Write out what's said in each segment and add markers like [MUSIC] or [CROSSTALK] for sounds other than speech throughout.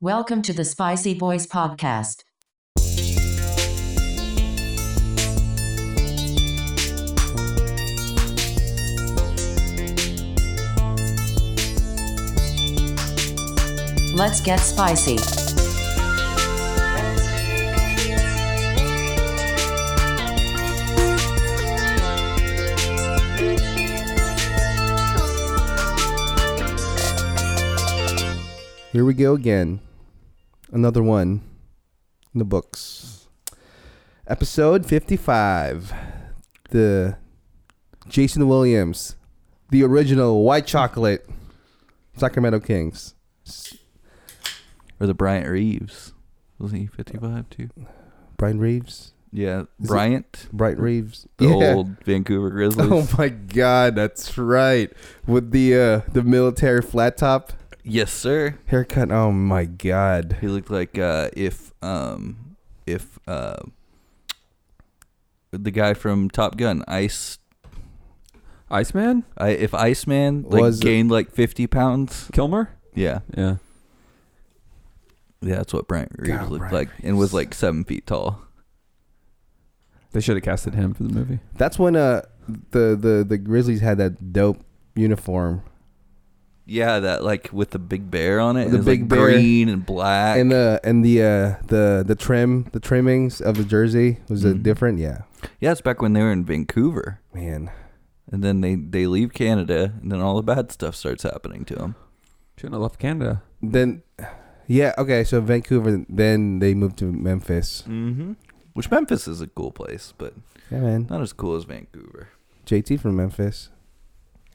Welcome to the Spicy Boys podcast. Let's get spicy. Here we go again. Another one in the books. Episode 55. The Jason Williams, the original white chocolate Sacramento Kings. Or the Bryant Reeves. Wasn't he 55 too? Bryant Reeves. Yeah, Is Bryant, Bright Reeves. the Yeah. old Vancouver [LAUGHS] Grizzlies. Oh my god, that's right. With the uh the military flat top Yes, sir. haircut. Oh my god. He looked like uh, if um, if uh, the guy from Top Gun, Ice, Iceman? I, if Iceman like Was- gained like 50 pounds. Kilmer? Yeah, Yeah. yeah, that's what Bryant Reeves God, looked Bryant like, and was like seven feet tall. They should have casted him for the movie. That's when uh the the the Grizzlies had that dope uniform. Yeah, that like with the big bear on it. The it was, big like, bear. green and black. And the and the uh the the trim the trimmings of the jersey was uh Mhm. different. Yeah, yeah, it's back when they were in Vancouver. man. And then they, they leave Canada, and then all the bad stuff starts happening to them. Shouldn't have left Canada. Then, yeah, okay. So Vancouver. Then they moved to Memphis. Mm-hmm. Which Memphis is a cool place, but Yeah, man. not as cool as Vancouver. JT from Memphis.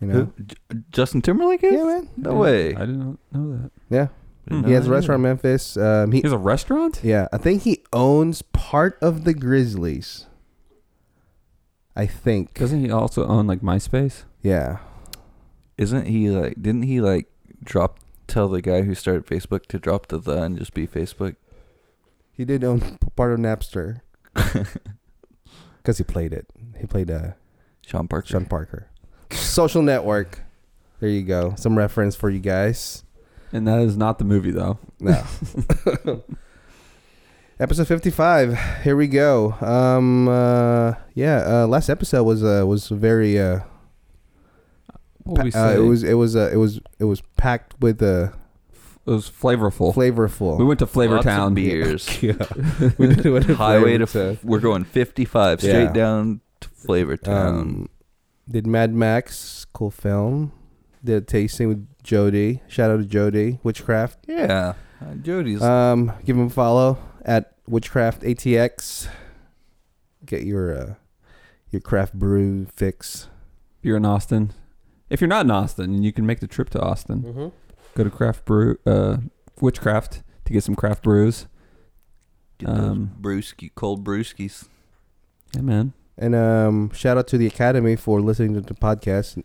You know. Who? J- Justin Timberlake is? Yeah, man. No way. I didn't know that. Yeah, Didn't he has a that restaurant in. Memphis. Um, he He has a restaurant? yeah, I think he owns part of the Grizzlies. I think. Doesn't he also own like MySpace? Yeah. Isn't he like? Didn't he like drop? Tell the guy who started Facebook to drop the the and just be Facebook. He did own p- part of Napster [LAUGHS] because he played it. He played uh, Sean Parker. Sean Parker. Social Network. There you go. Some reference for you guys. And that is not the movie though. No. [LAUGHS] [LAUGHS] episode 55. Here we go. Um uh yeah, uh last episode was uh was very uh, What would we pa- uh it was it was uh, it was it was packed with uh it was flavorful. flavorful. we went to Flavor Lots of Town. beers. [LAUGHS] yeah. we did what a Highway to. flavor F- we're going 55 straight Yeah. down to Flavor Town. Um, did Mad Max, cool film. Did a tasting with Jody. Shout out to Jody, Witchcraft. yeah, uh, Jody's. Um, give him a follow at Witchcraft ATX. Get your uh, your craft brew fix. You're in Austin. If you're not in Austin, you can make the trip to Austin. Mm-hmm. Go to Craft Brew, uh, Witchcraft to get some craft brews. Get those um, brewski, cold brewskis. Yeah, man. And um, shout out to the Academy for listening to the podcast.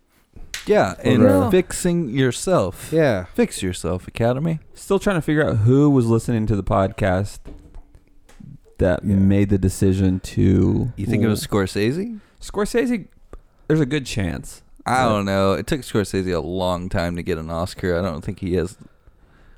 Yeah, For, and uh, fixing yourself. Yeah, Fix yourself, Academy. Still trying to figure out who was listening to the podcast that Yeah. made the decision to. You think it was Scorsese? Scorsese? There's a good chance. I don't know. It took Scorsese a long time to get an Oscar. I don't think he has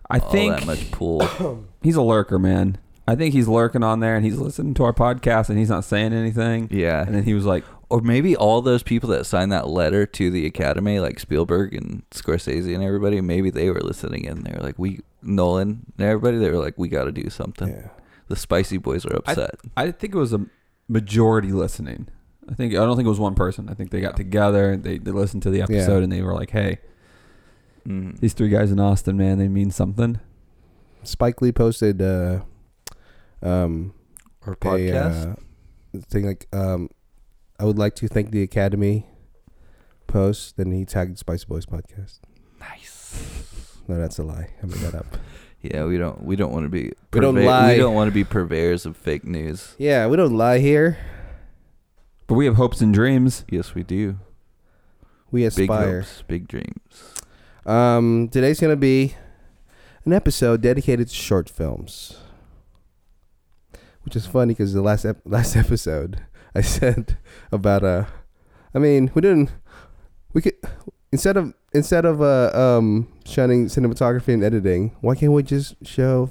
I all think that much pull. [COUGHS] he's a lurker, man. I think he's lurking on there and he's listening to our podcast and he's not saying anything. Yeah. And then he was like, or maybe all those people that signed that letter to the Academy, like Spielberg and Scorsese and everybody, maybe they were listening in. they were like, "We Nolan and everybody." They were like, "We got to do something." yeah. The Spicy Boys are upset. I think it was a majority listening. I think I don't think it was one person. I think they got together, they they listened to the episode, and they were like, "Hey, Mm. these three guys in Austin, man, they mean something." Spike Lee posted uh, um, Or a podcast. uh, thing like um, I would like to thank the Academy post. Then he tagged Spice Boys podcast. nice. No, that's a lie. I made that up. [LAUGHS] Yeah, we don't. We don't want to be. We don't lie. We don't want to be purveyors of fake news. Yeah, we don't lie here. But we have hopes and dreams. Yes, we do. We Big aspire. hopes, big dreams. Um, today's gonna be an episode dedicated to short films, which is funny because the last ep- [LAUGHS] last episode I said about uh, I mean we didn't we could instead of instead of uh um shunning cinematography and editing, why can't we just show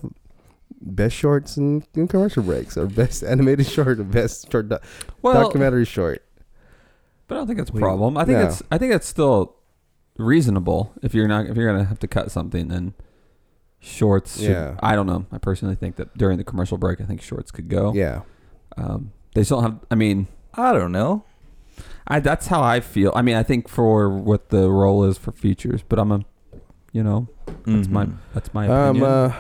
best shorts and, and commercial breaks or best animated [LAUGHS] short or best short doc- Well, documentary short? but I don't think that's a problem. I think no. it's I think it's still reasonable if you're not if you're gonna have to cut something then shorts. Should, Yeah. I don't know. I personally think that during the commercial break, I think shorts could go. Yeah. Um, they still have. I mean, I don't know. I that's how I feel. I mean, I think for what the role is for features, but I'm a, you know, that's my Mhm. that's my Um. opinion. Uh,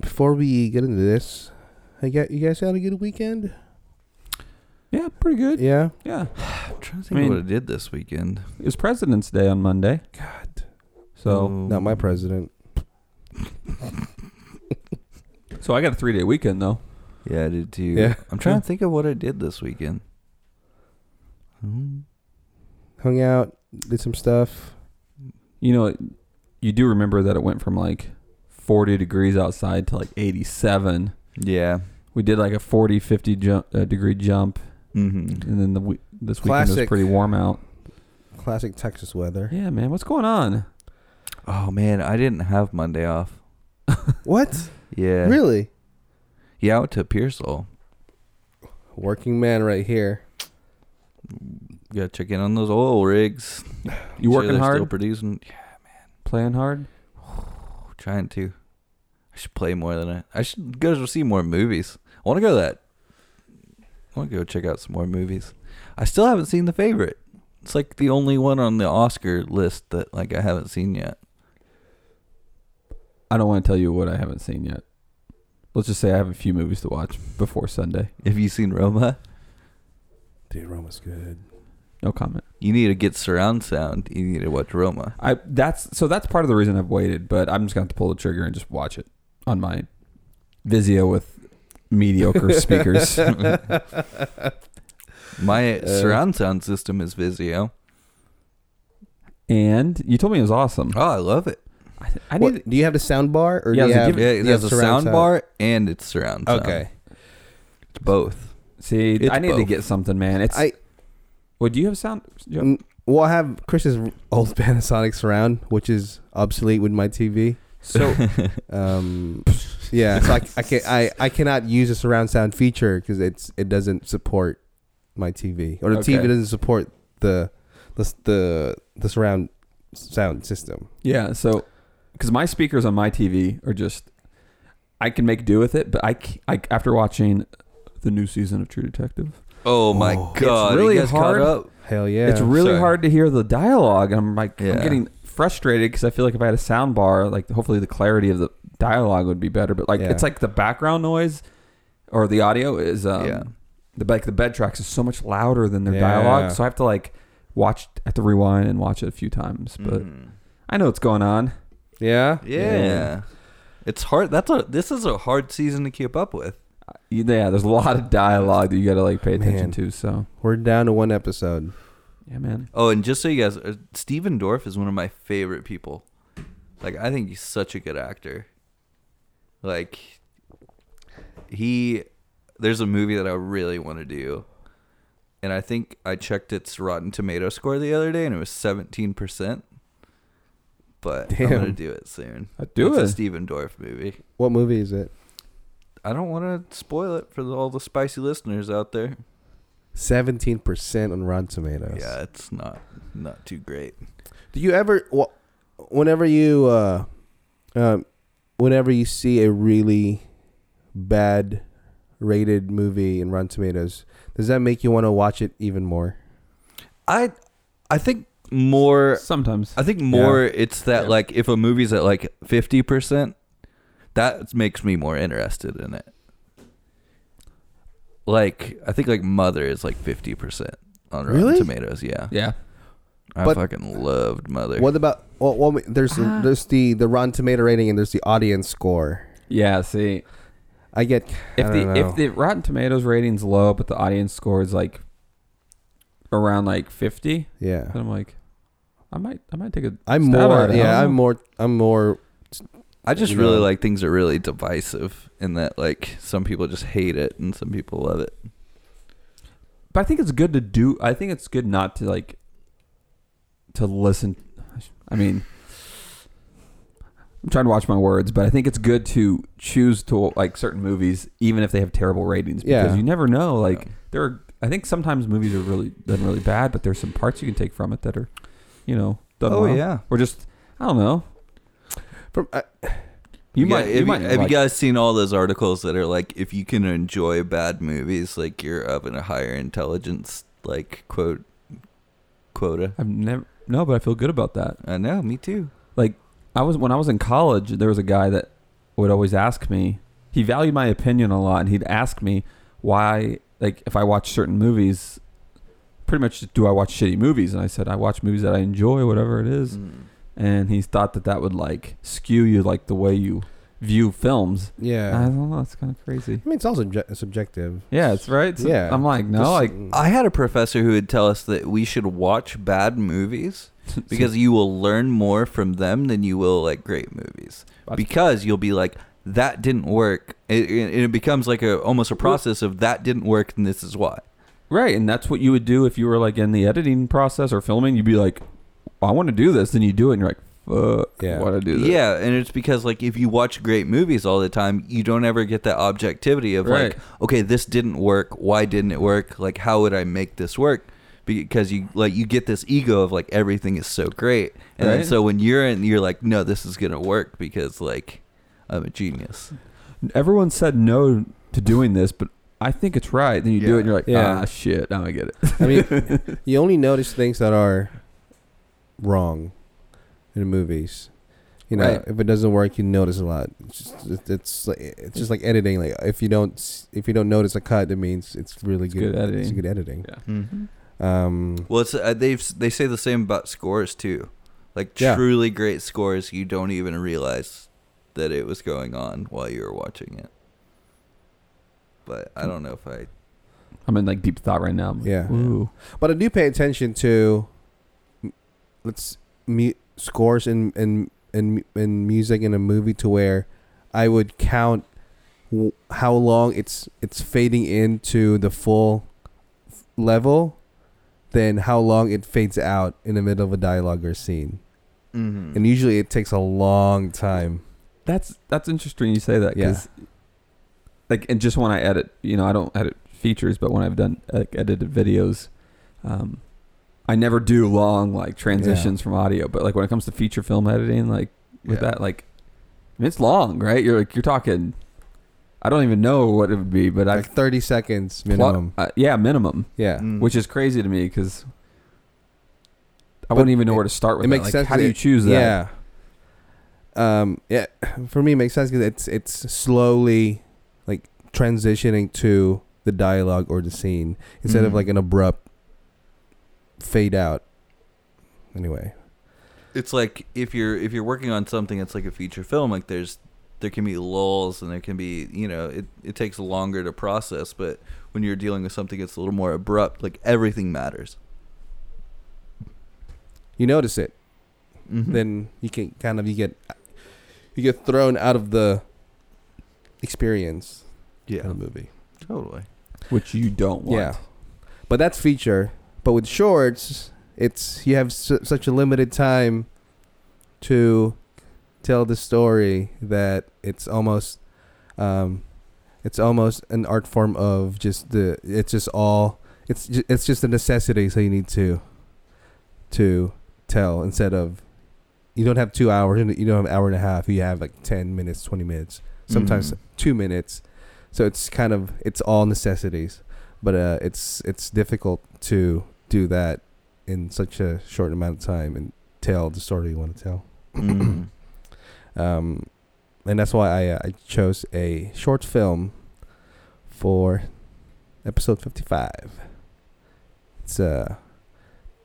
before we get into this, I got you guys had a good weekend. yeah, pretty good. Yeah. Yeah, [SIGHS] I'm trying to I think mean- what I did this weekend. it was President's Day on Monday, God. so Um, Not my president. So I got a three day weekend though. Yeah, I did too. Yeah. I'm trying to think of what I did this weekend. Hmm. Hung out, did some stuff. You know, you do remember that it went from like 40 degrees outside to like 87. Yeah. We did like a 40, 50 jump, uh, degree jump, Mm-hmm. and then the we- this weekend was Classic. pretty warm out. Classic Texas weather. Yeah, man, what's going on? Oh man, I didn't have Monday off. [LAUGHS] What? Yeah. Really? Yeah, I went to Pearsall. Working man right here. Gotta check in on those oil rigs. [SIGHS] You Sure working they're hard, Still producing. Yeah, man. playing hard. [SIGHS] trying to. I should play more than I. I should go to see more movies. I want to go to that. I want to go check out some more movies. I still haven't seen The Favorite. It's like the only one on the Oscar list that like I haven't seen yet. I don't want to tell you what I haven't seen yet. Let's just say I have a few movies to watch before Sunday. Have you seen Roma? Dude, Roma's good. No comment. You need to get surround sound. You need to watch Roma. I that's so that's part of the reason I've waited, but I'm just going to have to pull the trigger and just watch it on my Vizio with mediocre [LAUGHS] speakers. [LAUGHS] My Uh, surround sound system is Vizio. and you told me it was awesome. Oh, I love it. I, I need What, do you have the sound bar or Yeah, do you have? Yeah, it you has a surround sound bar and it's surround sound. Okay. It's both. see. It's I need to get something, man. It's. I What do you have sound? you have- well, I have Chris's old [LAUGHS] Panasonic surround, which is obsolete with my TV. so [LAUGHS] Um, yeah, so I, I can I, I cannot use a surround sound feature because it's it doesn't support my TV or the TV doesn't support the the the, the surround sound system. yeah, so because my speakers on my TV are just, I can make do with it, but I, c- I- after watching the new season of True Detective, Oh my Oh. It's god! really you guys hard. Up? Hell yeah! it's really sorry. hard to hear the dialogue, and I'm like, I'm Yeah. getting frustrated because I feel like if I had a sound bar, like hopefully the clarity of the dialogue would be better, but like Yeah. it's like the background noise or the audio is, um, Yeah. The like the bed tracks is so much louder than their Yeah. dialogue, so I have to like watch, I have to rewind and watch it a few times, but Mhm. I know what's going on. yeah yeah. it's hard. That's a. This is a hard season to keep up with. Yeah, there's a lot of dialogue that you got to like pay attention Man. to. So We're down to one episode. yeah, man. Oh, and just so you guys, uh, Stephen Dorff is one of my favorite people. Like, I think he's such a good actor. Like, he, there's a movie that I really want to do, and I think I checked its Rotten Tomato score the other day, and it was seventeen percent. But I'm gonna do it soon. Uh, do it's it. a Stephen Dorff movie. What movie is it? I don't want to spoil it for the, all the spicy listeners out there. Seventeen percent on Rotten Tomatoes. Yeah, it's not not too great. Do you ever, wh- whenever you, uh, um, whenever you see a really bad rated movie in Rotten Tomatoes, does that make you want to watch it even more? I I think more Sometimes I think more it's that Yeah. like if a movie's at like 50%, that makes me more interested in it. Like I think like Mother is like 50% on Rotten Really? Tomatoes, yeah. yeah. I But- fucking loved Mother. What about? Well, well there's Ah. there's the the Rotten Tomato rating and there's the audience score. Yeah, see, I get if I the don't know. if the Rotten Tomatoes rating's low, but the audience score is like around like fifty, yeah. then I'm like, I might I might take a. I'm stab more at it. Yeah. I'm more I'm more I just really know. like things that are really divisive in that like some people just hate it and some people love it. But I think it's good to do. I think it's good not to like to listen. I mean, I'm trying to watch my words, but I think it's good to choose to like certain movies, even if they have terrible ratings, because Yeah. you never know. Like there, are, I think sometimes movies are really done really bad, but there's some parts you can take from it that are, you know, done Oh, well. yeah. or just I don't know. From uh, You Yeah, might, you have, might you, have like- you guys seen all those articles that are like, if you can enjoy bad movies, like you're of a higher intelligence, like quote quota? I've never no, but I feel good about that. I know, me too. I was when I was in college, there was a guy that would always ask me. He valued my opinion a lot, and he'd ask me why, like, if I watch certain movies, pretty much do I watch shitty movies? And I said I watch movies that I enjoy, whatever it is. Mm. And he thought that that would like skew you, like the way you view films. Yeah, I don't oh, know. It's kind of crazy. I mean, it's also ju- subjective. Yeah, it's right. So Yeah. I'm like, no, like I had a professor who would tell us that we should watch bad movies [LAUGHS] because you will learn more from them than you will like great movies. That's- Because you'll be like, that didn't work. It, it, it becomes like a almost a process of that didn't work, and this is why. Right, and that's what you would do if you were like in the editing process or filming. You'd be like, I want to do this, then you do it, and you're like, fuck, Yeah. Want to do this. Yeah, and it's because like if you watch great movies all the time, you don't ever get that objectivity of Right. like, okay, this didn't work. Why didn't it work? Like, how would I make this work? Because you like you get this ego of like everything is so great, and then Right. so when you're in, you're like, no, this is gonna work because like I'm a genius. Everyone said no to doing this, but I think it's right. Then you do it, and you're like, Yeah. ah, shit, now I get it. I mean, [LAUGHS] you only notice things that are wrong in movies. You know, Right. if it doesn't work, you notice a lot. It's just, it's- it's like it's just like editing. Like if you don't if you don't notice a cut, it means it's really It's good. good It's editing. good editing. Yeah. Mm-hmm. Um, Well, it's uh, they've they say the same about scores too, like Yeah. truly great scores. You don't even realize that it was going on while you were watching it. But I don't know if I I'm in like deep thought right now. Like, Yeah. Ooh. but I do pay attention to let's mu- scores in in in in music in a movie to where I would count w- how long it's it's fading into the full f- level, then how long it fades out in the middle of a dialogue or scene, Mm-hmm. and usually it takes a long time. That's that's interesting you say that Yeah. because, like, and just when I edit, you know, I don't edit features, but when I've done like, edited videos, um, I never do long like transitions from audio. But like when it comes to feature film editing, like with Yeah. that, like, it's long, right? You're like you're talking. I don't even know what it would be, but Like I've thirty seconds plot- minimum. uh, yeah, minimum, yeah, Mm. which is crazy to me because I But wouldn't even know it- where to start with. it that. makes Like, sense. How do you choose that? Yeah. Um. Yeah. For me, it makes sense because it's it's slowly like transitioning to the dialogue or the scene instead of Mhm. like an abrupt fade out. Anyway. it's like if you're if you're working on something that's like a feature film, like there's there can be lulls and there can be you know it it takes longer to process, but when you're dealing with something that's a little more abrupt, like everything matters. You notice it, Mhm. then you can kind of you get you get thrown out of the experience yeah, of the movie. totally. which you don't want. Yeah. But that's feature. But with shorts, it's you have su- such a limited time to tell the story that it's almost um it's almost an art form of just the it's just all it's ju- it's just a necessity so you need to to tell instead of you don't have 2 hours and you don't have an hour and a half you have like 10 minutes 20 minutes sometimes Mhm. 2 minutes so it's kind of it's all necessities but uh it's it's difficult to do that in such a short amount of time and tell the story you want to tell. Mhm. [CLEARS THROAT] um and that's why I uh, I chose a short film for episode 55 it's a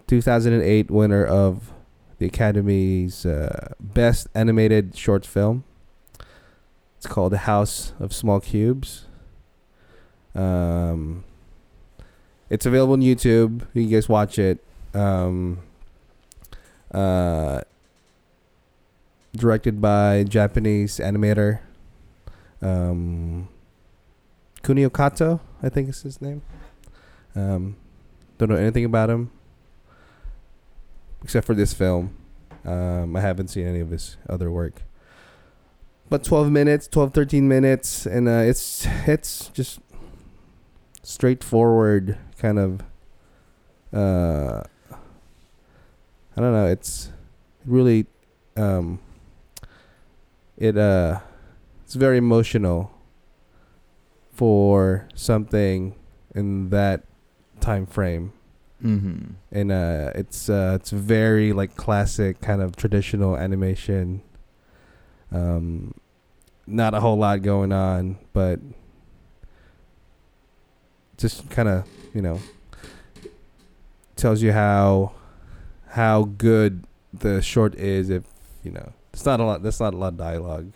2008 winner of the Academy's uh, best animated short film. It's called The House of Small Cubes. Um it's available on YouTube you guys watch it um uh directed by Japanese animator um, Kunio Kato, I think is his name. Um, don't know anything about him except for this film. Um, I haven't seen any of his other work. But 12 minutes, 12, 13 minutes, and uh, it's it's just straightforward kind of. Uh, I don't know. It's really, um, it uh, it's very emotional for something in that time frame Mm-hmm. and uh it's uh it's very like classic kind of traditional animation um not a whole lot going on but just kind of you know tells you how how good the short is if you know it's not a lot that's not a lot of dialogue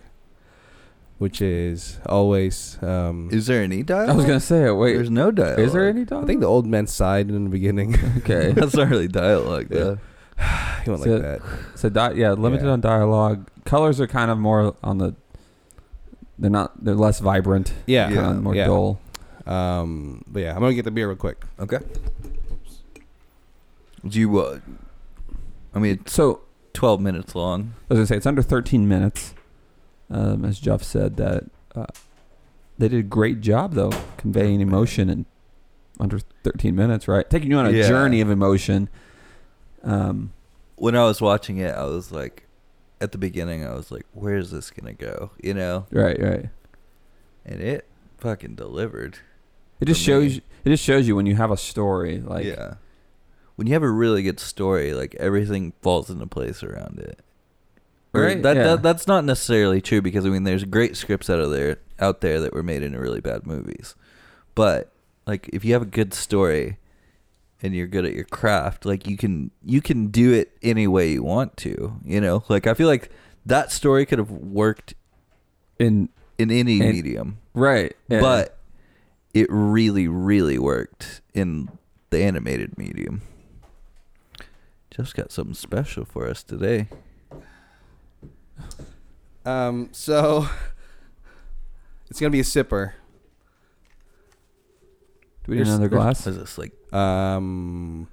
which is always um Is there any dialogue? I was gonna say, wait, There's no dialogue. is there any dog? I think the old man sighed in the beginning. okay. [LAUGHS] That's not really dialogue, though. [SIGHS] he went So- like that. So di- yeah, limited Yeah. on dialogue. Colors are kind of more on the. They're not. They're less vibrant. Yeah. Yeah. More yeah. dull. Um, but yeah, I'm gonna get the beer real quick. Okay. Do you? Uh, I mean, it's So 12 minutes long. I was gonna say it's under 13 minutes. Um, as Jeff said, that uh, they did a great job though conveying emotion in under 13 minutes, right? Taking you on a Yeah. journey of emotion. Um, When I was watching it, I was like, at the beginning, I was like, "Where is this gonna go?" You know, right, right. and it fucking delivered. It just For me. shows. It just shows you when you have a story, like yeah. When you have a really good story, like everything falls into place around it. Or Right, That, yeah. that that's not necessarily true because I mean, there's great scripts out of there out there that were made into really bad movies, but like if you have a good story and you're good at your craft, like you can you can do it any way you want to. You know, like I feel like that story could have worked in in any And- medium, right, yeah. but it really really worked in the animated medium. Jeff's got something special for us today. Um, so [LAUGHS] it's gonna be a sipper. do we need there's- another there's- glass? Is this like Um,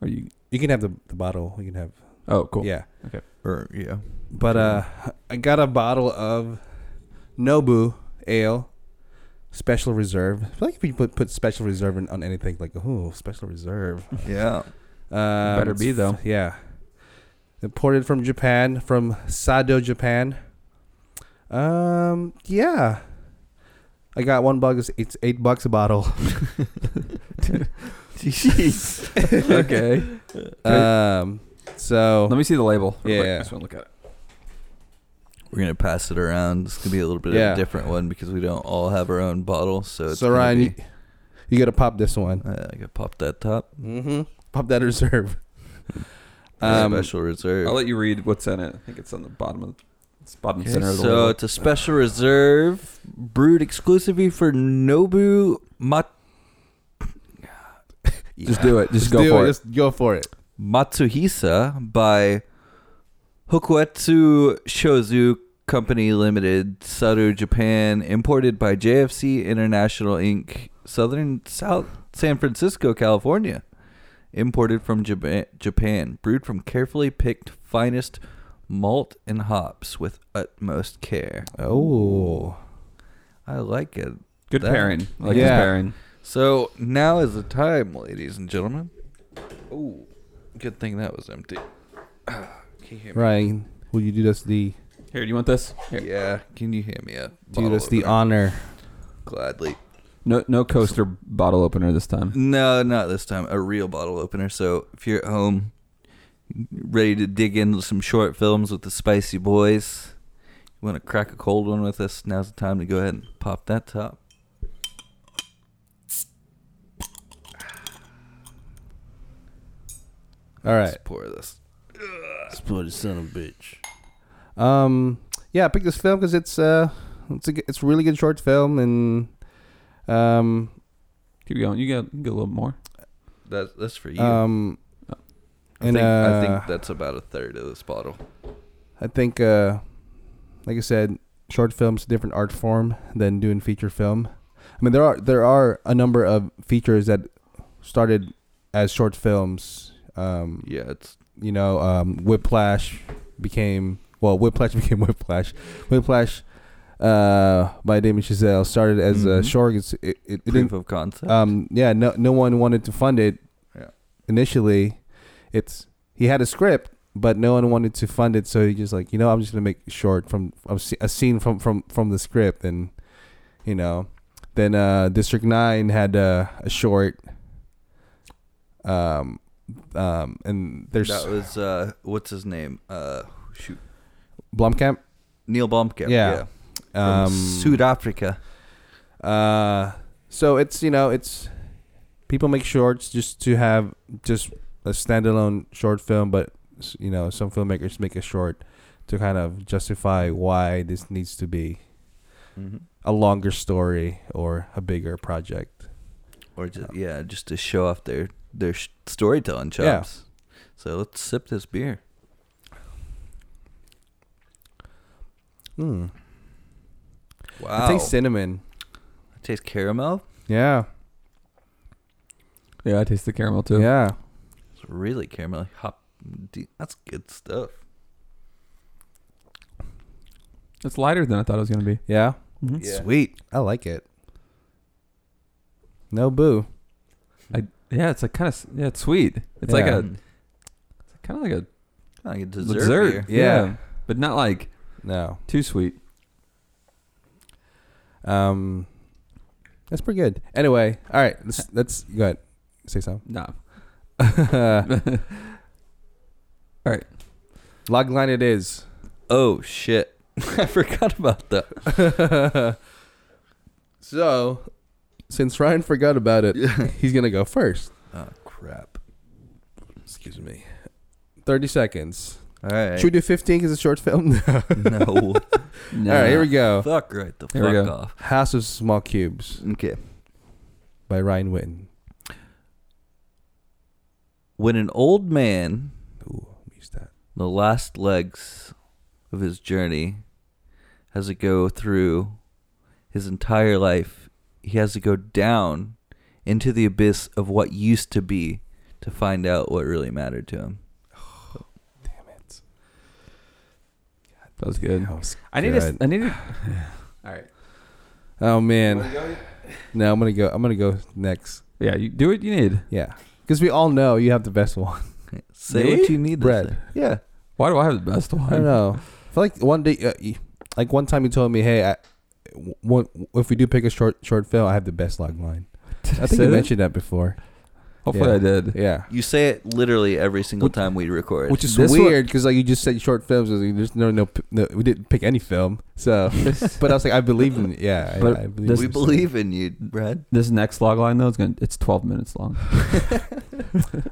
Are you? you can have the the bottle. You can have Oh, cool. yeah. or yeah? But uh, I got a bottle of Nobu ale, special reserve. I feel like if you put put special reserve in, on anything, like oh, special reserve. Yeah. Um, Better be, though. Yeah. Imported from Japan, from Sado, Japan. Um, yeah. I got one bug. It's, it's eight bucks a bottle. [LAUGHS] Jeez. [LAUGHS] okay. [LAUGHS] Um, so Let me see the label. real quick. Yeah. I just want to look at it. We're gonna pass it around. It's gonna be a little bit of a different one because we don't all have our own bottle. So it's so Ryan, be- you, you gotta pop this one. Uh, I gotta pop that top. Mm-hmm. Pop that reserve. [LAUGHS] Um, special reserve. I'll let you read what's in it. I think it's on the bottom of it's bottom Okay, center of the so label. it's a special reserve brewed exclusively for Nobu Mat- Just do it. Just, Just go do for it. Just go for it. Matsuhisa by Hokuetsu Shozu Company Limited, Sato, Japan, imported by JFC International Inc., Southern South San Francisco, California. Imported from Japan, brewed from carefully picked finest malt and hops with utmost care. Oh. I like it. Good That- pairing. I like Yeah. pairing. So now is the time, ladies and gentlemen. Oh, good thing that was empty. Can you hear me? Ryan, will you do us the Here, do you want this? Here. Yeah, can you hand me a do bottle us the opener? honor? Gladly. No, no coaster bottle opener this time. No, not this time. A real bottle opener. So if you're at home, ready to dig into some short films with the Spicy Boys, you want to crack a cold one with us, now's the time to go ahead and pop that top. All right. Let's pour this. Split son of a bitch. Um, yeah, I picked this film because it's uh, it's a g- it's a really good short film, and um, Keep going. You got, you get a little more. That's that's for you. um, I, and think, I uh, think that's about a third of this bottle. I think uh, like I said, short films different art form than doing feature film. I mean, there are there are a number of features that started as short films. Um, Yeah, it's you know, um, Whiplash, became well, Whiplash [LAUGHS] became Whiplash. Whiplash uh, by Damien Chazelle started as a Mhm. short. It's, it, it, it Proof of concept. Um, yeah, no, no one wanted to fund it. Yeah. Initially, it's he had a script, but no one wanted to fund it. So he just like, you know, I'm just gonna make a short from a a scene from from from the script, and you know, then uh, District Nine had uh, a short. Um, um, and there's that was uh, what's his name? Uh, shoot, Blomkamp. Neill Blomkamp. Yeah. yeah. Um, South Africa. Uh, so it's you know it's people make shorts just to have just a standalone short film, but you know some filmmakers make a short to kind of justify why this needs to be Mm-hmm. a longer story or a bigger project. Or just yeah, just to show off their their sh- storytelling Yeah. chops. So let's sip this beer. Hmm. Wow. I taste cinnamon. I taste caramel. Yeah. Yeah, I taste the caramel too. Yeah. It's really caramel. Hop. That's good stuff. It's lighter than I thought it was gonna be. Yeah. Mhm. Yeah. Sweet. I like it. No boo. Yeah, it's like kind of yeah, it's sweet. It's like Yeah. a kind of like a Like a dessert. dessert. beer. Yeah. but not like No. too sweet. Um, that's pretty good. Anyway, all right. Let's let's go ahead. Say something. No. [LAUGHS] Alright. Log line it is. Oh shit! [LAUGHS] I forgot about that. [LAUGHS] so, since Ryan forgot about it, [LAUGHS] he's gonna go first. Oh crap! Excuse me. Thirty seconds. All right. Should we do fifteen? Cause it's a short film. [LAUGHS] [LAUGHS] all no. right, here we go. Fuck right the Here we fuck go. off. House of Small Cubes Okay. by Ryan Witten. When an old man, Ooh, use that. the last legs of his journey, has to go through his entire life, he has to go down into the abyss of what used to be to find out what really mattered to him. Damn it. That was good. That was I need good. I need to. [SIGHS] All right. Oh man. No, I'm gonna go. I'm gonna go next. Yeah, you do what you need. Yeah, because we all know you have the best one. Say Me? what you need Bread. say. Yeah. Why Why do I have the best one? I don't know. I feel like one day, uh, like one time you told me, "Hey, I, w- one, if we do pick a short short film, I have the best log line." Did I think say you mentioned that before. Hopefully, Yeah. I did. Yeah, You say it literally every single Which- time we record. which is This weird because like you just said short films. and There's no, no no we didn't pick any film. So, [LAUGHS] but I was like, I believe in yeah. But I, believe this- we believe in you, Brad. This next log line though is gonna. It's 12 minutes long. [LAUGHS]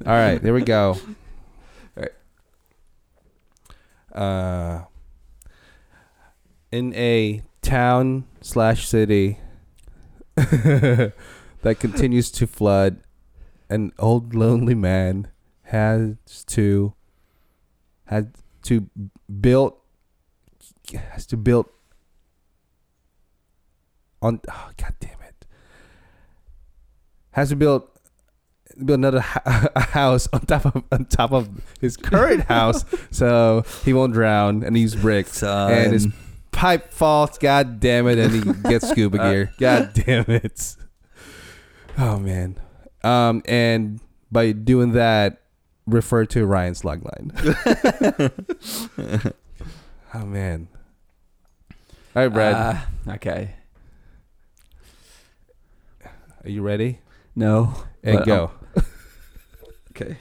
All right, there we go. [LAUGHS] All right. Uh, in a town slash city [LAUGHS] that continues to flood, an old lonely man has to had to build has to build on oh, god damn it has to build build another ha- [LAUGHS] a house on top of on top of his current [LAUGHS] house so he won't drown and he use bricks and his. Pipe falls god damn it and he gets [LAUGHS] scuba gear. God damn it. Oh man. Um and by doing that refer to ryan's log line. [LAUGHS] Oh man. All right brad. Ah, okay. are you ready? No. and go. [LAUGHS] Okay.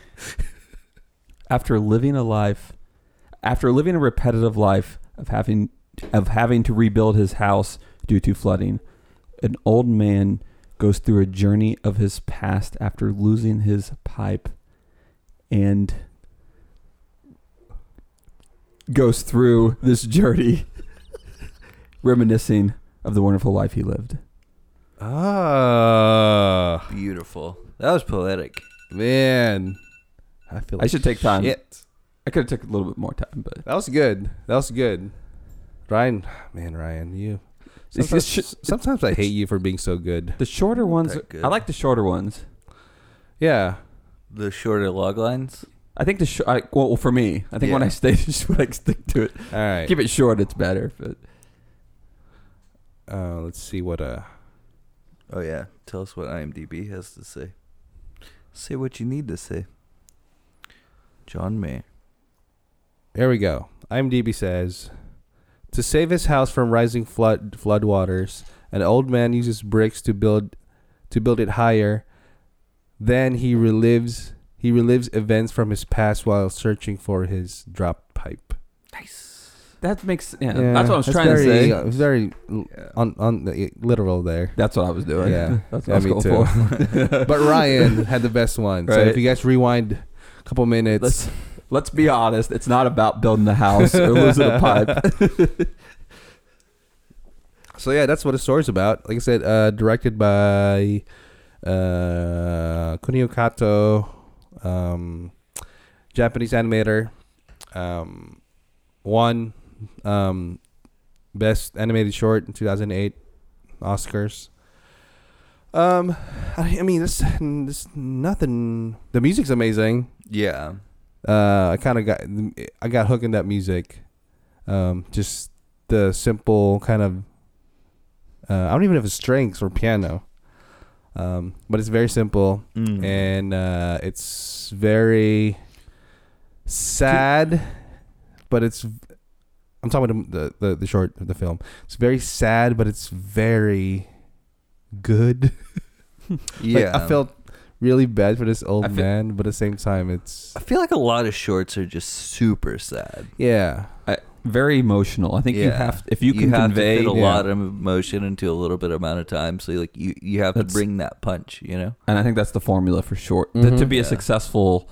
After living a life, after living a repetitive life of having of having to rebuild his house due to flooding, an old man goes through a journey of his past after losing his pipe and goes through this journey [LAUGHS] reminiscing of the wonderful life he lived. Ah, Beautiful. That was poetic. man. I feel like I should take time. shit. I could have took a little bit more time, but That was good. That was good. Ryan, man, Ryan, you. Sometimes, just- sometimes I hate you for being so good. the shorter ones that good. I like the shorter ones. Yeah, The shorter log lines. I think the sh- I, well for me, I think when Yeah. I stay, [LAUGHS] just when I stick to it, All right. keep it short. It's better. But Uh, let's see what uh Oh yeah, tell us what IMDb has to say. Say what you need to say. John May. There we go. IMDb says to save his house from rising flood floodwaters, an old man uses bricks to build to build it higher. Then he relives he relives events from his past while searching for his dropped pipe. Nice. that makes yeah. that's what I was trying very, to say. It was very on on the literal there. That's what I was doing. Yeah. [LAUGHS] that's Yeah, what I was going for. [LAUGHS] But Ryan had the best one. So if you guys rewind a couple minutes, let's let's be honest. It's not about building the house or losing a [LAUGHS] pipe. [LAUGHS] So yeah, that's what the story's about. Like I said, uh, directed by uh, Kunio Kato, um, Japanese animator. Um, won um, best animated short in 2008 Oscars. Um, I, I mean, this this nothing. The music's amazing. Yeah. Uh, I kind of got I got hooked in that music. Um, just the simple kind of. Uh, I don't even know if it's strings or piano. Um, but it's very simple Mm. and uh, it's very sad, but it's. I'm talking about the, the the short of the film. It's very sad, but it's very good. yeah. [LAUGHS] Like, I felt really bad for this old feel- man, but at the same time, it's I feel like a lot of shorts are just super sad. yeah. I, very emotional. I think you Yeah. have if you can have convey to fit a Yeah. lot of emotion into a little bit amount of time. So like you you have That's- to bring that punch. You know. and I think that's the formula for short. To- to Mhm. be a successful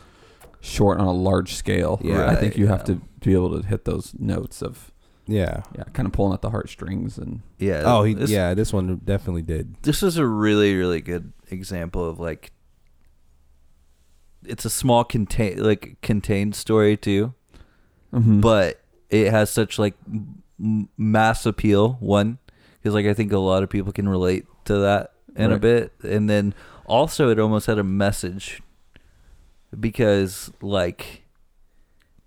short on a large scale, Yeah. I think you have to be able to hit those notes of Yeah. yeah, kind of pulling at the heartstrings and Yeah. Oh, he, this, yeah. This one definitely did. This is a really really good example of like. It's a small contain like contained story too, Mhm. but it has such like m- mass appeal. One, because like I think a lot of people can relate to that in a bit, and then also it almost had a message because like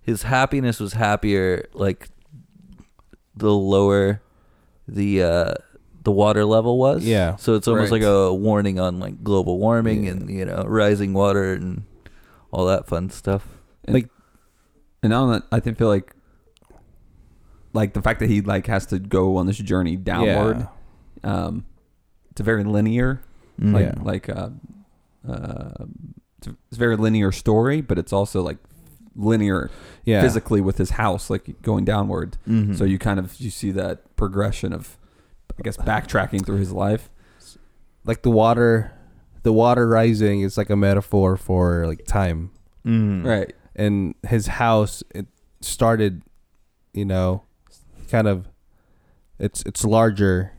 his happiness was happier like the lower the uh the water level was Yeah. so it's almost Right. like a warning on like global warming Yeah. and you know rising water and all that fun stuff And- Like- and now that I think feel like like the fact that he like has to go on this journey downward. Um, it's a very linear, Mm. like Yeah. like uh, uh, it's, a, it's a very linear story, but it's also like linear Yeah. physically with his house, like going downward. Mhm. So you kind of you see that progression of, I guess, backtracking through his life. Like the water, the water rising is like a metaphor for like time. Mhm. Right. And his house, it started, you know, kind of. It's it's larger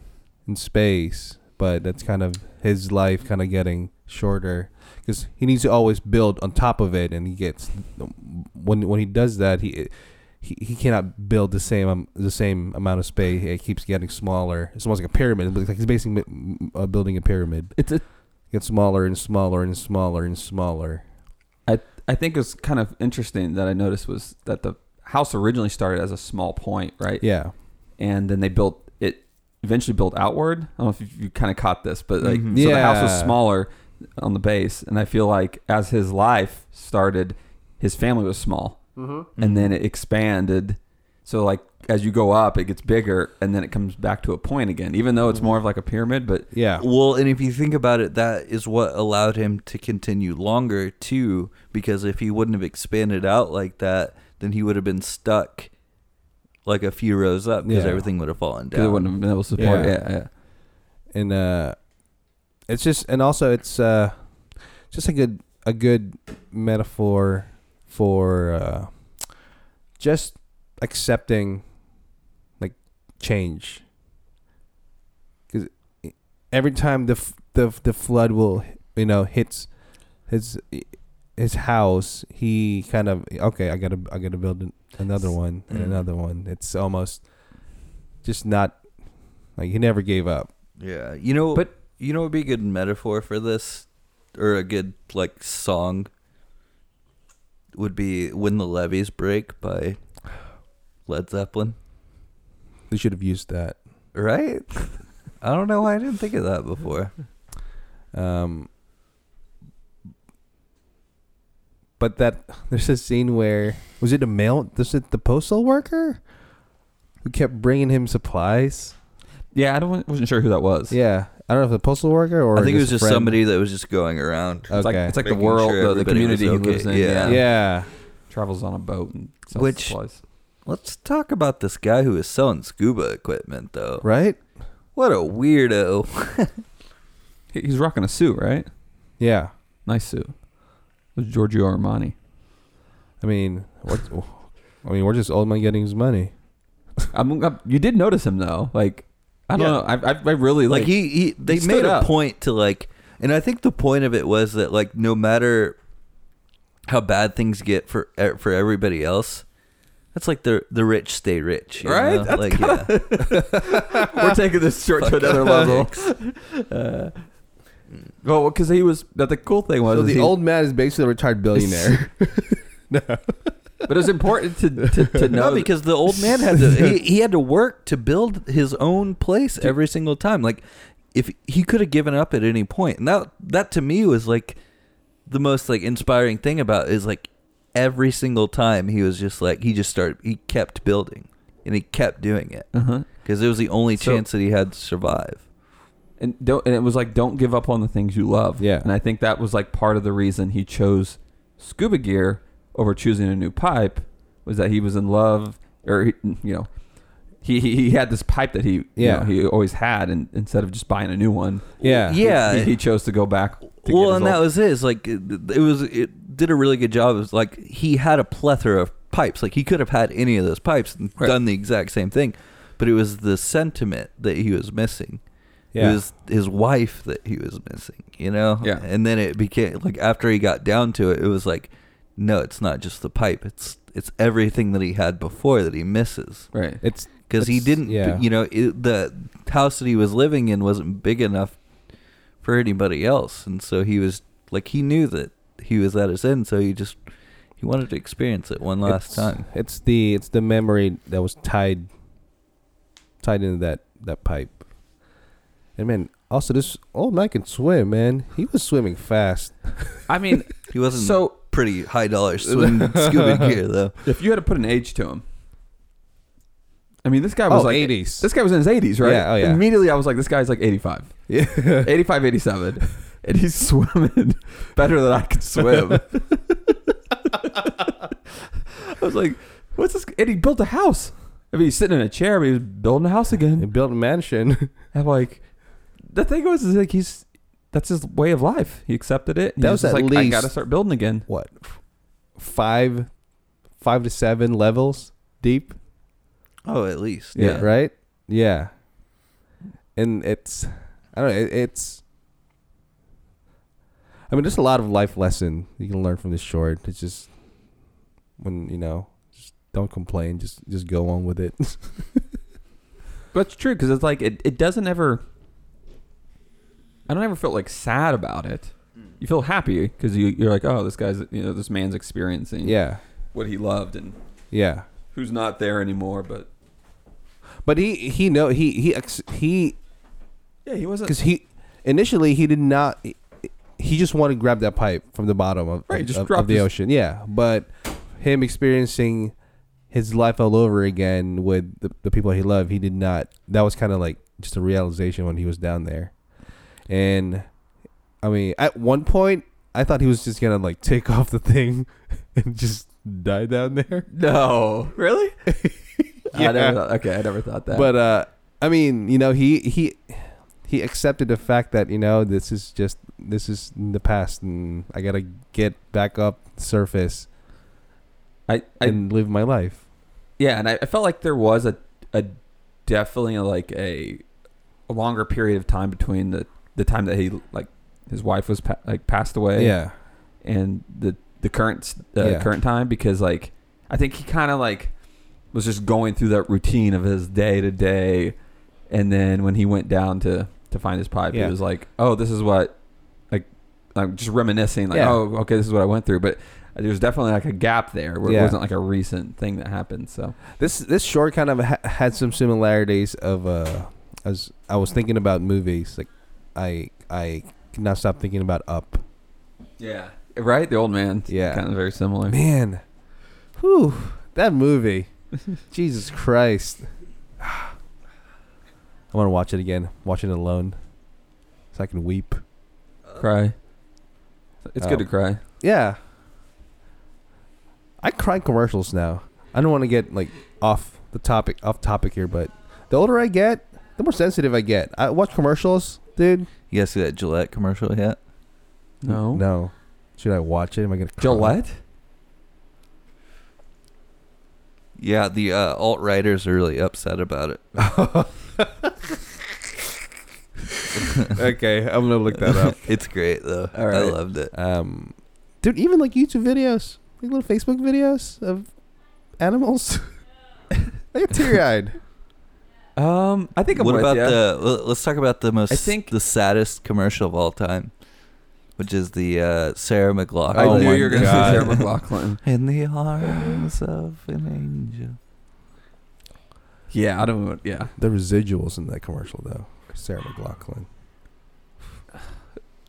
in space, but that's kind of his life, kind of getting shorter because he needs to always build on top of it, and he gets when when he does that, he he, he cannot build the same um, the same amount of space. It keeps getting smaller. It's almost like a pyramid. It's like he's basically uh, building a pyramid. It's a, It gets smaller and smaller and smaller and smaller. I I think it's kind of interesting that I noticed was that the house originally started as a small point, right? Yeah. And then they built it eventually built outward. I don't know if you, you kind of caught this, but like Mhm. so the house was smaller on the base, and I feel like as his life started, his family was small, Mm-hmm. and then it expanded. So like as you go up, it gets bigger, and then it comes back to a point again. Even though it's more of like a pyramid, but Yeah. Well, and if you think about it, that is what allowed him to continue longer too. Because if he wouldn't have expanded out like that, then he would have been stuck like a few rows up because Yeah. everything would have fallen because it wouldn't have been able to support. Yeah. Yeah, yeah. and uh it's just and also it's uh just a good a good metaphor for uh just accepting like change. Because every time the f- the the flood will you know hits his his house he kind of okay i gotta i gotta build an- another one and Mm. another one. It's almost just not like he never gave up. Yeah, you know, But- but you know, would be a good metaphor for this, or a good like song would be "When the Levees Break" by Led Zeppelin. They should have used that. Right? I don't know why I didn't think of that before. Um, but that there's a scene where was it a mail? Was it the postal worker who kept bringing him supplies? Yeah, I don't wasn't sure who that was. Yeah, I don't know if the postal worker or I think it was just friend. somebody that was just going around. Okay. It's like it's like the Making world, sure the, the everybody was community he okay. lives in. Yeah. Yeah. yeah. travels on a boat and sells Which- supplies. Let's talk about this guy who is selling scuba equipment, though. right. What a weirdo! [LAUGHS] He's rocking a suit, right? Yeah, Nice suit. It was Giorgio Armani. I mean, what? I mean, we're just old man getting his money. [LAUGHS] I'm, I'm- you did notice him though. Like I don't Yeah. know. I, I, I really like, like, he, he they he made a up. point to like and i think the point of it was that like no matter how bad things get for for everybody else that's like the the rich stay rich you Right? know? That's like yeah [LAUGHS] we're taking this short to another level. [LAUGHS] Uh, well, because he was. That the cool thing was So the he- old man is basically a retired billionaire. [LAUGHS] No, but it's important to to, to know no because the old man had to he, he had to work to build his own place every single time like if he could have given up at any point. point and that that to me was like the most like inspiring thing about it is like every single time he was just like he just started he kept building and he kept doing it uh-huh. because it was the only So- chance that he had to survive and don't and it was like don't give up on the things you love. Yeah. And I think that was like part of the reason he chose scuba gear over choosing a new pipe was that he was in love or he, you know he, he he had this pipe that he you Yeah. know, he always had and instead of just buying a new one yeah, yeah he, he chose to go back to well his and that was it. It's like it, it was it did a really good job it was like he had a plethora of pipes like he could have had any of those pipes and Right. done the exact same thing but it was the sentiment that he was missing Yeah. it was his wife that he was missing you know Yeah. and then it became like after he got down to it it was like no it's not just the pipe it's it's everything that he had before that he misses right It's because he didn't yeah. you know it, the house that he was living in wasn't big enough for anybody else and so he was like he knew that he was at his end so he just he wanted to experience it one last it's, time It's the it's the memory that was tied tied into that that pipe. And man, also this old man can swim, man. He was swimming fast. I mean [LAUGHS] he wasn't so pretty high dollar swim [LAUGHS] scuba gear though if you had to put an age to him I mean this guy was Oh, like 80s. this guy was in his 80s right Yeah, oh, yeah. immediately I was like this guy's like 85 Yeah. 85, 87. [LAUGHS] And he's [LAUGHS] swimming better than I could swim. I was like, what's this? And he built a house. I mean, he's sitting in a chair, but he was building a house again. He again. built a mansion. [LAUGHS] I'm like, the thing was, is like, he's, that's his way of life. He accepted it. That He's was at like, I least- got to start building again. what? Five five to seven levels deep. oh at least Yeah. Right? Yeah. And it's I don't know, it, it's I mean there's a lot of life lesson you can learn from this short. It's just when, you know, just don't complain, just just go on with it. [LAUGHS] But it's true because it's like, it, it doesn't ever, I don't ever feel like sad about it. Mm. You feel happy because you, you're like, oh, this guy's, you know, this man's experiencing yeah. what he loved and Yeah. who's not there anymore. But But he he know he he ex- he yeah, he wasn't. cuz he initially he did not he just wanted to grab that pipe from the bottom of, Right, of, just of- of the his- ocean. Yeah, but him experiencing his life all over again with the, the people he loved, he did not. That was kind of like just a realization when he was down there. And I mean, at one point, I thought he was just gonna like take [LAUGHS] off the thing [LAUGHS] and just die down there. No, really? [LAUGHS] I Yeah. never thought, okay, I never thought that. But uh, I mean, you know, he he he accepted the fact that you know this is just this is in the past, and I gotta get back up surface I, I and live my life. yeah, and I, I felt like there was a a definitely like a, a longer period of time between the the time that he like his wife was pa- like passed away Yeah, and the the current uh, Yeah. current time because like I think he kind of like was just going through that routine of his day to day, and then when he went down to to find his pipe, Yeah. he was like, "Oh, this is what," like, like just reminiscing, like, Yeah. "Oh, okay, this is what I went through." But there's definitely like a gap there where Yeah. it wasn't like a recent thing that happened. So This this short kind of ha- had some similarities of uh as I was thinking about movies like I I cannot stop thinking about Up. yeah, right. The old man. Yeah. kind of very similar. Man, whew, that movie, [LAUGHS] Jesus Christ! I want to watch it again. Watch it alone, so I can weep. Cry. It's good to cry. Yeah, I cry in commercials now. I don't want to get like off the topic, off topic here, but the older I get, the more sensitive I get. I watch commercials, dude. You guys see that Gillette commercial yet? No. No. Should I watch it? Am I gonna cry? Gillette. Yeah, the uh, alt writers are really upset about it. [LAUGHS] okay, I'm gonna look that up. [LAUGHS] it's great though. All I loved it. Um, dude, even like YouTube videos, like little Facebook videos of animals. [LAUGHS] I get teary eyed. Um, I think I'm what with about ya. the? well, Let's talk about the most. I think- the saddest commercial of all time, which is the uh, Sarah McLachlan. I Oh knew my you were going to say [LAUGHS] Sarah McLachlan. In the arms of an angel. Yeah, I don't. Yeah, The residuals in that commercial, though. Sarah McLachlan.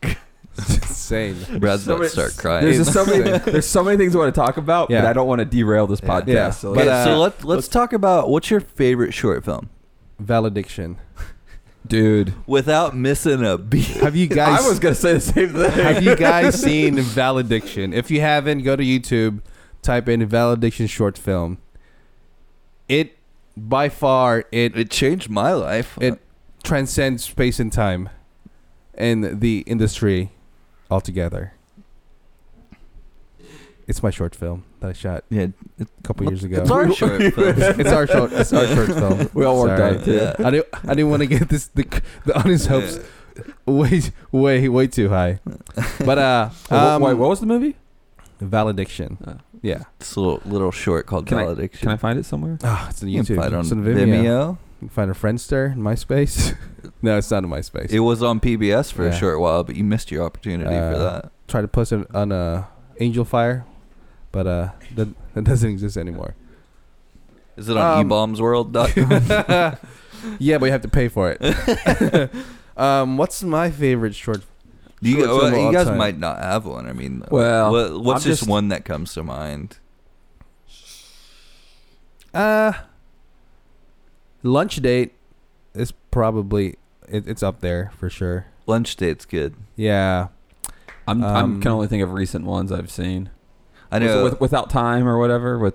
it's insane. [LAUGHS] Brad's So about to many- start crying. There's just so many. [LAUGHS] There's so many things I want to talk about, Yeah. but I don't want to derail this podcast. Yeah. So But, Okay, uh, so let let's talk about what's your favorite short film Valediction. [LAUGHS] dude, without missing a beat. Have you guys? I was gonna say the same thing. have you guys seen Valediction? If you haven't, go to YouTube, type in Valediction short film. It, by far, it It changed my life. It transcends space and time and the industry altogether. It's my short film that I shot yeah, a couple years ago. it's our short [LAUGHS] film. It's our short. It's our short [LAUGHS] film. We all worked Sorry. on it. Yeah. I didn't. I didn't want to get this the the audience hopes way way way too high. But uh, [LAUGHS] um, wait, what was the movie? valediction? Uh, Yeah. It's a little, little short called Can I- Valediction. Can I find it somewhere? Ah, it's on you can YouTube. find it on it's on Vimeo. Vimeo. You can find a Friendster, in MySpace. [LAUGHS] no, it's not in MySpace. It was on PBS for Yeah. a short while, but you missed your opportunity for Uh, that. tried to post it on uh, Angelfire, but uh, that, that doesn't exist anymore. Is it on um, ebaumsworld.com? [LAUGHS] yeah, but you have to pay for it. [LAUGHS] um, what's my favorite short? You, well, you guys time? might not have one. I mean, Well, what, what's I'm just, just- one that comes to mind? Uh, lunch date is probably it, it's up there for sure. Lunch date's good. Yeah, I'm. Um, I'm can only think of recent ones I've seen. I know. with, without time or whatever with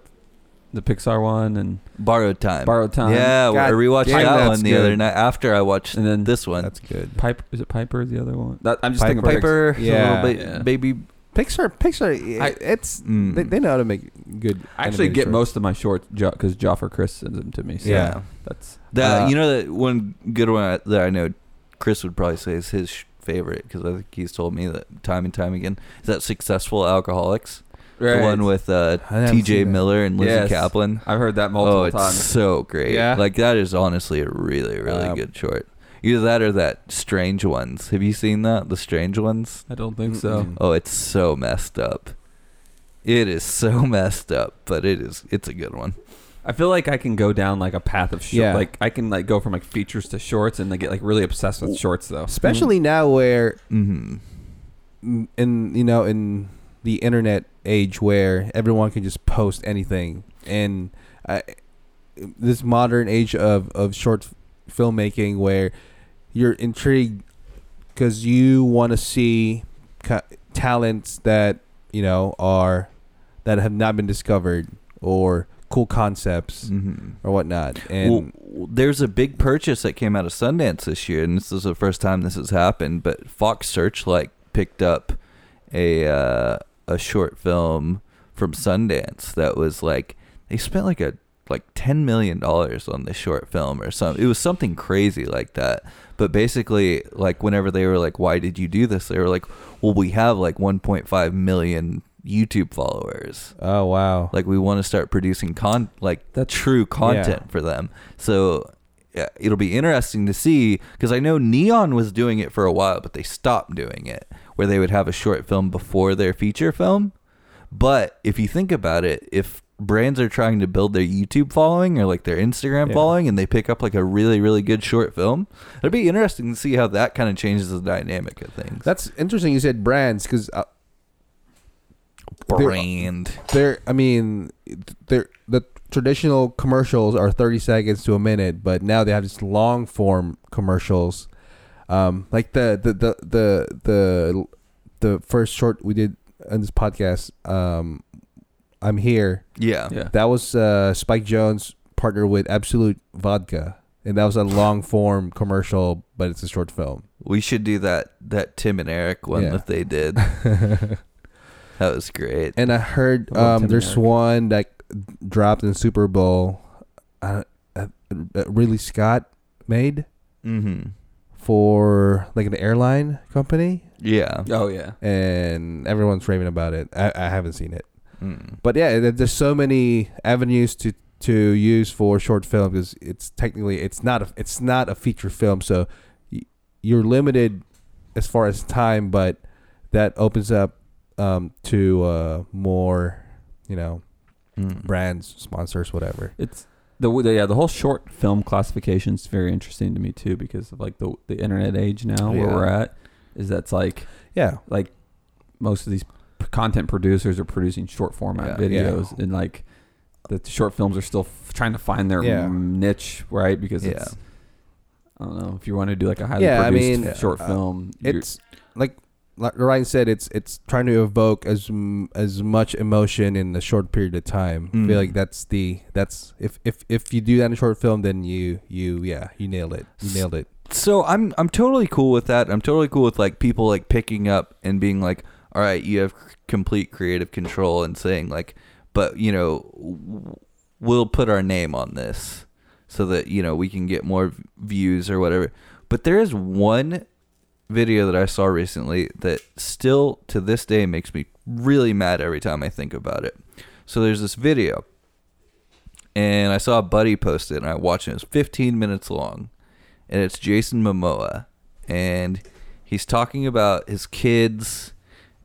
the Pixar one and borrowed time. borrowed time. Yeah, God I rewatched damn, that one the good. other night after I watched And then this one. that's good. Piper is it Piper is the other one? That, I'm just Piper. thinking of Piper, Yeah. little ba- Yeah. baby. Pixar, Pixar, I- it's Mm. they, they know how to make good. I actually get shorts. most of my shorts because Joffer Chris sends them to me. So Yeah. that's That Uh, you know that one good one I- that I know Chris would probably say is his favorite because I think he's told me that time and time again is that successful alcoholics the one with uh, T.J. Miller and Lizzy Yes. Caplan. I've heard that multiple oh, it's times. so great. Yeah? like that is honestly a really really Um, good short. Either that or that Strange Ones. Have you seen that? The Strange Ones. I don't think so. Oh, it's so messed up. It is so [LAUGHS] messed up, but it is. It's a good one. I feel like I can go down like a path of short. Yeah. Like I can like go from like features to shorts and like get like really obsessed with shorts though. especially now where Mm-hmm. mm, in you know in the internet age where everyone can just post anything and uh, this modern age of of short filmmaking where you're intrigued because you want to see ca- talents that you know are that have not been discovered or cool concepts Mm-hmm. or whatnot and well, there's a big purchase that came out of Sundance this year, and this is the first time this has happened. But Fox Searchlight picked up a uh, a short film from Sundance that was like they spent like a like ten million dollars on this short film or something. It was something crazy like that. But basically, like whenever they were like, "Why did you do this?" They were like, "Well, we have like 1.5 million YouTube followers." oh wow like we want to start producing con like That's- true content for them so yeah, it'll be interesting to see because i know neon was doing it for a while but they stopped doing it where they would have a short film before their feature film But if you think about it, if brands are trying to build their YouTube following or like their Instagram Yeah. following and they pick up like a really, really good short film, it'd be interesting to see how that kind of changes the dynamic of things. That's interesting. You said brands because uh, brand. they're. I mean, they're the traditional commercials are thirty seconds to a minute, but now they have this long form commercials, um, like the the the the the the first short we did on this podcast. Um, I'm here. Yeah. Yeah. That was uh, Spike Jonze partnered with Absolut Vodka, and that was a long form commercial, but it's a short film. We should do that that Tim and Eric one Yeah. that they did. [LAUGHS] that was great. And I heard um, Tim there's Merrick. one that dropped in Super Bowl. Uh, uh, uh, really Scott made Mm-hmm. For like an airline company, Yeah. Oh yeah. and everyone's raving about it. I, I haven't seen it, Mm. but yeah, there's so many avenues to to use for short film because it's technically it's not a it's not a feature film, so y- you're limited as far as time, but that opens up um, to uh, more, you know, Mm. brands, sponsors, whatever. It's the, the yeah the whole short film classification is very interesting to me too because of like the the internet age now where Yeah. we're at is that's like Yeah, like most of these p- content producers are producing short format Yeah. videos and like the short films are still f- trying to find their Yeah. niche right because Yeah. it's I don't know if you want to do like a highly Yeah, I produced mean, short uh, film you're- it's like like Ryan said, it's it's trying to evoke as as much emotion in a short period of time. I Mm. feel like that's the that's if if if you do that in a short film, then you you yeah you nailed it. You nailed it. So I'm I'm totally cool with that. I'm totally cool with like people like picking up and being like, "All right, you have c- complete creative control," and saying like, "But you know, w- we'll put our name on this so that you know we can get more v- views or whatever." But there is one video that I saw recently that still to this day makes me really mad every time I think about it. So there's this video, and I saw a buddy post it, and I watched it. It was 15 minutes long, and it's Jason Momoa, and he's talking about his kids,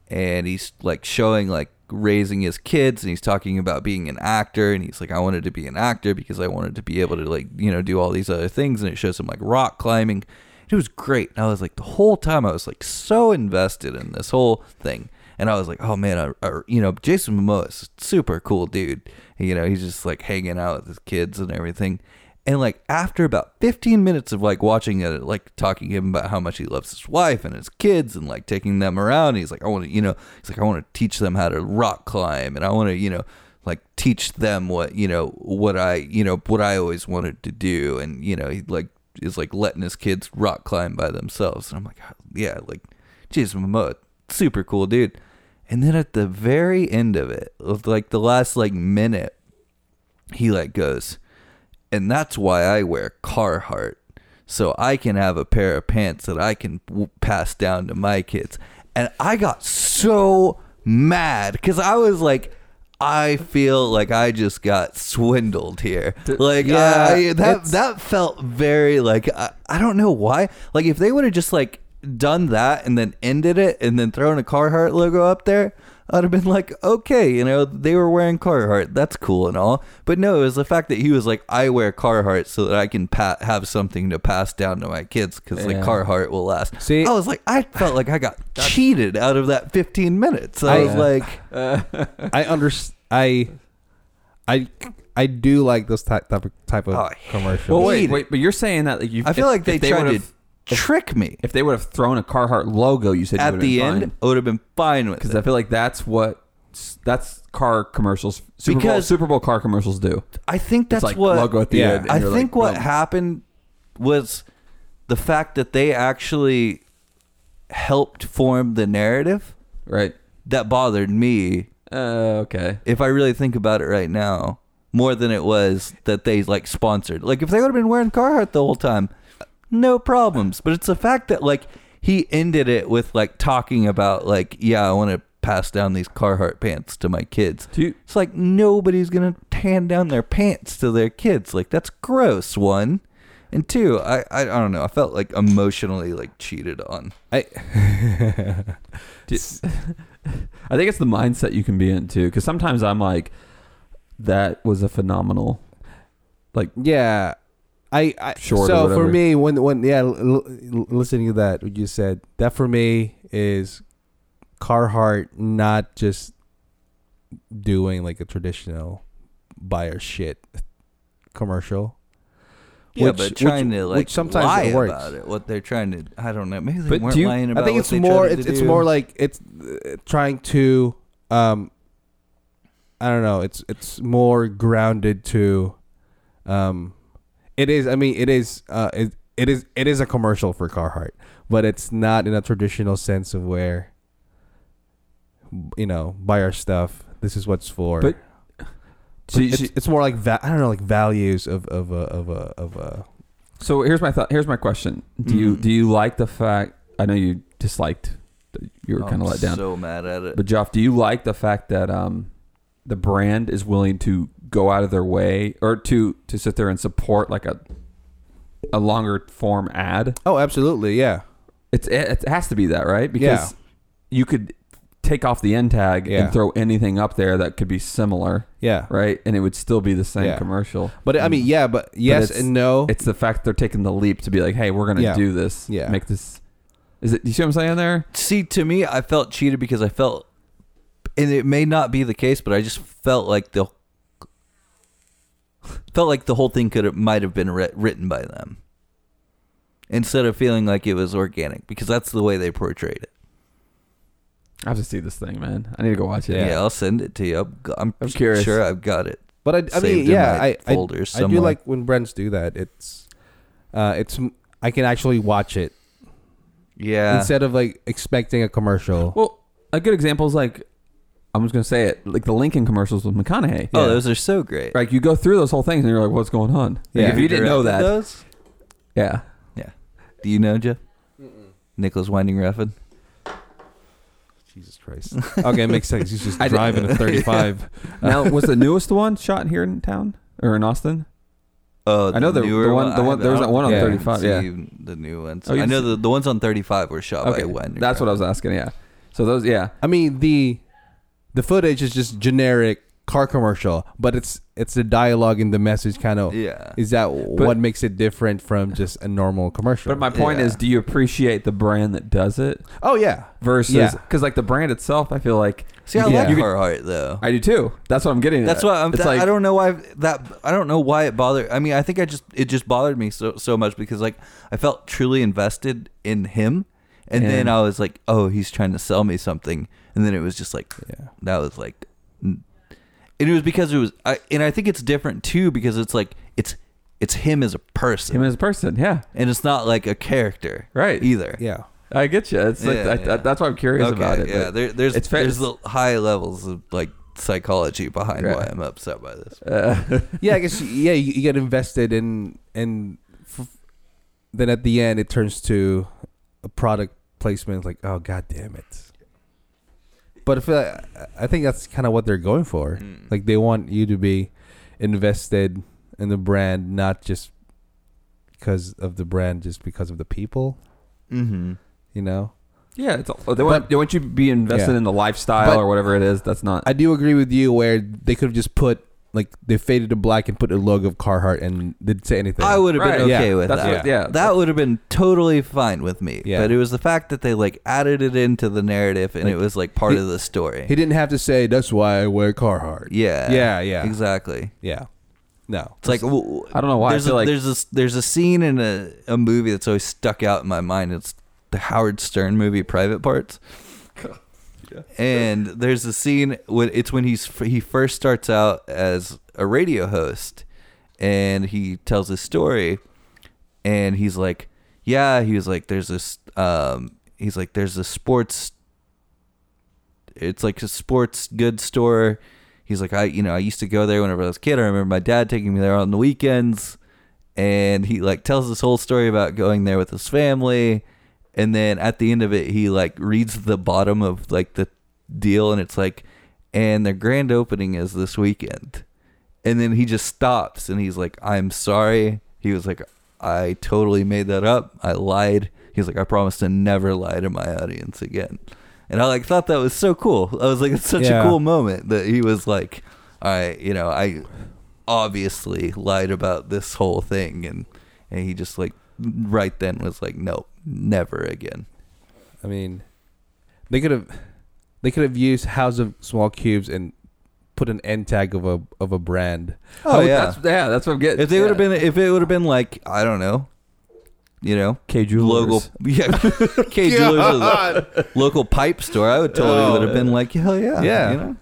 and he's like showing like raising his kids, and he's talking about being an actor, and he's like, I wanted to be an actor because I wanted to be able to like you know do all these other things, and it shows him like rock climbing. It was great. And I was like, the whole time I was like so invested in this whole thing. And I was like, oh man, I, I, you know, Jason Momoa is super cool dude. You know, he's just like hanging out with his kids and everything. And like after about 15 minutes of like watching it, like talking to him about how much he loves his wife and his kids and like taking them around, he's like, I want to, you know, he's like, I want to teach them how to rock climb and I want to, you know, like teach them what, you know, what I, you know, what I always wanted to do. And, you know, he like is like letting his kids rock climb by themselves. And I'm like, "Oh, yeah, like Jason Momoa, super cool dude. And then at the very end of it, like the last like minute, he like goes, and that's why I wear Carhartt, so I can have a pair of pants that I can pass down to my kids. And I got so mad because I was like. I feel like I just got swindled here. Like, Yeah, I, that that felt very like I, I don't know why. Like, if they would have just like done that and then ended it and then thrown a Carhartt logo up there, I'd have been like, okay, you know, they were wearing Carhartt. That's cool and all. But no, it was the fact that he was like, I wear Carhartt so that I can pa- have something to pass down to my kids because like Yeah. Carhartt will last. See- I was like, I felt like I got [LAUGHS] cheated out of that 15 minutes. I, [LAUGHS] I- was like, I understand. I I I do like those type type of, type of Oh, I commercials. well wait wait but you're saying that like you I feel like they, tried would've- to trick me. if they would have thrown a Carhartt logo you said you At would've the been end, fine. I would have been fine with because it. I feel like that's what that's car commercials Super Bowl, Because- Super Bowl car commercials do. I think that's like what logo at the end. and I you're think like, what boom. happened was the fact that they actually helped form the narrative right. that bothered me Uh, okay. if I really think about it right now more than it was that they like sponsored. Like if they would have been wearing Carhartt the whole time, no problems. But it's the fact that like he ended it with like talking about like yeah, I want to pass down these Carhartt pants to my kids. You, It's like nobody's gonna hand down their pants to their kids. Like that's gross. One, And two, I, I I don't know. I felt like emotionally like cheated on. I [LAUGHS] Do- I think it's the mindset you can be in too. Because sometimes I'm like, that was a phenomenal. Like yeah. I, I Short or so for me when when yeah l- l- listening to that what you said that for me is Carhartt not just doing like a traditional buyer shit commercial Yeah, Which- but trying which- to like which sometimes lie it works. about it. What they're trying to, I don't know. Maybe they But weren't do you- lying I think what it's they more tried it's, it's more like it's uh, trying to um I don't know it's it's more grounded to um it is I mean it is uh it, it is it is a commercial for Carhartt but it's not in a traditional sense of where you know buy our stuff this is what's for But- But So, you- it's, it's more like va- I don't know like values of of a of a of a so here's my thought. Here's my question. Do you Mhm. do you like the fact? I know you disliked. that You were kind of I'm let down. So mad at it. But Jeff, do you like the fact that um, the brand is willing to go out of their way or to to sit there and support like a a longer form ad? oh absolutely yeah It's it, it has to be that right because Yeah. you could take off the end tag Yeah. and throw anything up there that could be similar, yeah right? And it would still be the same Yeah. commercial. but I mean yeah but yes it's- and no It's the fact they're taking the leap to be like, hey, we're gonna Yeah. do this. Yeah. make this. Is it? You see what I'm saying there? See, to me, I felt cheated because I felt, and it may not be the case, but I just felt like the felt like the whole thing could have might have been writ- written by them instead of feeling like it was organic because that's the way they portrayed it. I have to see this thing, man. I need to go watch it. Yeah, I'll send it to you. I'm, I'm, I'm curious. sure I've got it. But I, I saved mean, in yeah, my I, I, folders I do like when brands do that. It's, uh, it's I can actually watch it Yeah, instead of like expecting a commercial. Well, a good example is like I'm just gonna say it, like the Lincoln commercials with McConaughey. oh, those are so great. Like you go through those whole things and you're like, what's going on? Like, Yeah. if you didn't know that, those? yeah. Do you know Jeff? Nicolas Winding Refn. Jesus Christ. Okay, it makes sense. He's just [LAUGHS] I did- driving a [LAUGHS] 35. [LAUGHS] Now, was the newest one shot here in town or in Austin? Oh, I know the- newer the one- the I one- there was haven't- that one on I haven't 35, yeah. seen The new ones. Oh, you I know the, the ones on 35 were shot Okay, by Winding that's what I was asking. Yeah. So those, yeah. I mean the the footage is just generic car commercial, but it's it's the dialogue and the message kind of Yeah. is that what makes it different from just a normal commercial. But my point Yeah. is, do you appreciate the brand that does it oh yeah, versus Yeah. because like the brand itself, I feel like See, I Yeah. like You could- Carhartt though. I do too. That's what I'm getting. That's at. why I'm. It's th- like I don't know why that. I don't know why it bothered. I mean, I think I just it just bothered me so so much because like I felt truly invested in him, and then I was like, oh, he's trying to sell me something, and then it was just like yeah. that was like, and it was because it was. I and I think it's different too because it's like it's it's him as a person, him as a person. Yeah. and it's not like a character, Right. Either. Yeah. I get you. It's like Yeah, I, yeah. that's why I'm curious Okay, about it. yeah, there, there's it's fair- there's the high levels of like psychology behind Right. why I'm upset by this. [LAUGHS] Uh, yeah, I guess yeah, you, you get invested in and f- then at the end it turns to a product placement. Like, oh god damn it! But I feel like, I think that's kind of what they're going for. Mm. Like they want you to be invested in the brand, not just because of the brand, just because of the people. Mm-hmm. You know, yeah, it's all, they want But- they want you to be invested Yeah. in the lifestyle But- or whatever it is. That's not. I do agree with you where they could have just put like they faded to black and put a logo of Carhartt and didn't say anything. I would have Right. been okay Yeah, with that's that. what- yeah. that would have been totally fine with me. Yeah. But it was the fact that they like added it into the narrative and Like, it was like part he- of the story. He didn't have to say that's why I wear Carhartt. yeah. Yeah, yeah. Exactly. Yeah. No. It's like w- I don't know why. I There's feel a, like there's a there's a scene in a, a movie that's always stuck out in my mind. It's the Howard Stern movie Private Parts. [LAUGHS] [LAUGHS] And there's a scene when it's when he's he first starts out as a radio host, and he tells his story, and he's like, yeah, he was like, there's this, um, he's like, there's a sports, it's like a sports goods store. He's like, I, you know, I used to go there whenever I was a kid. I remember my dad taking me there on the weekends, and he like tells this whole story about going there with his family, and then at the end of it, he like reads the bottom of like the deal, and it's like, and their grand opening is this weekend, and then he just stops and he's like, I'm sorry. He was like, I totally made that up. I lied. He's like, I promise to never lie to my audience again. And I like thought that was so cool. I was like, it's such Yeah. a cool moment that he was like, I, you know, I obviously lied about this whole thing, and and he just like right then was like, no, never again. I mean, they could have they could have used House of Small Cubes and put an end tag of a of a brand. Oh, yeah. that's, yeah, that's what I'm getting. If they would have been, if it would have been like, I don't know, you know, Kay local, Jewelers. yeah, [LAUGHS] Kay [LAUGHS] Jewelers, local pipe store, I would totally Oh. would have been like, hell yeah, Yeah. you know?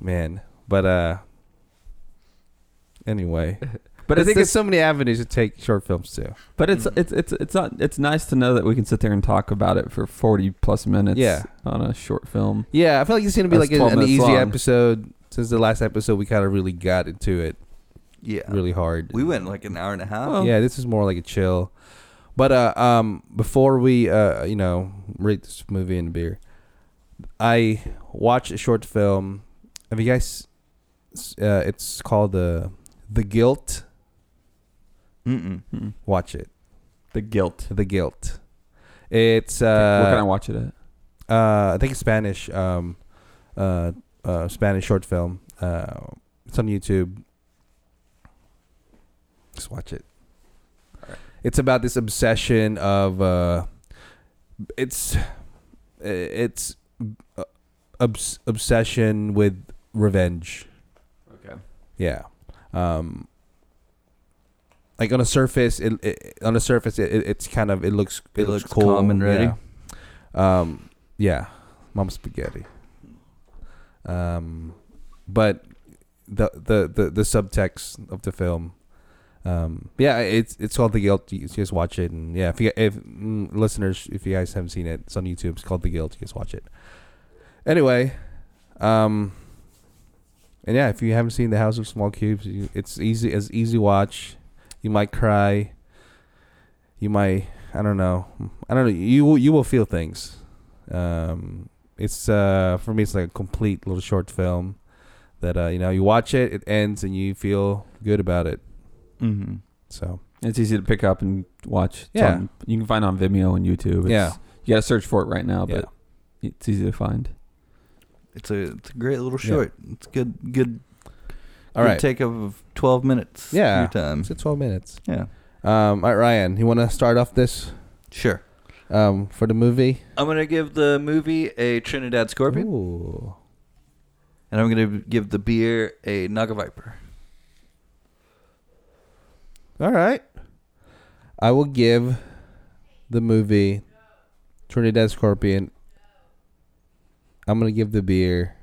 Man, but uh, anyway, [LAUGHS] But I think there's so many avenues to take short films to. but it's it's it's it's not it's nice to know that we can sit there and talk about it for 40 plus minutes Yeah. on a short film. Yeah, I feel like it's gonna be That's like 12 an, an easy long. episode. Since the last episode, we kind of really got into it Yeah, really hard. we went like an hour and a half. Well, yeah, this is more like a chill. But uh, um, before we uh, you know, rate this movie and beer, I watched a short film. Have you guys? Uh, it's called the the Guilt. Mm-mm. Hmm. Watch it. The guilt. The Guilt. It's uh, Where can I uh, watch it at? uh, I think it's Spanish. Um, uh, uh, Spanish short film. Uh, it's on YouTube. Just watch it. It's about this obsession of uh, it's it's uh, obs- obsession with revenge. Okay. Yeah. Um like on a surface it, it on the surface it, it, it's kind of it looks it, It looks, looks cool calm and ready. Yeah. Um yeah. Mom spaghetti. Um but the the the, the subtext of the film um yeah it's it's called the guilt you just watch it and yeah if you if mm, listeners if you guys haven't seen it it's on youtube it's called the guilt you just watch it anyway um and yeah, if you haven't seen The House of Small Cubes, you, it's easy as easy watch. You might cry. You might I don't know. I don't know. You will you will feel things. Um, it's uh for me it's like a complete little short film that uh you know you watch it, it ends, and you feel good about it. Mm-hmm. So It's easy to pick up and watch. It's Yeah. on- you can find it on Vimeo and YouTube. It's, Yeah. You got to search for it right now, Yeah. but it's easy to find. It's a it's a great little Yeah. short. It's good good. All good right, take of twelve minutes. Yeah. your time. it's twelve minutes. Yeah, Um, all right, Ryan, you want to start off this sure. um for the movie? I'm gonna give the movie a Trinidad Scorpion, Ooh. and I'm gonna give the beer a Naga Viper. All right. I will give the movie Trinidad Scorpion. I'm gonna give the beer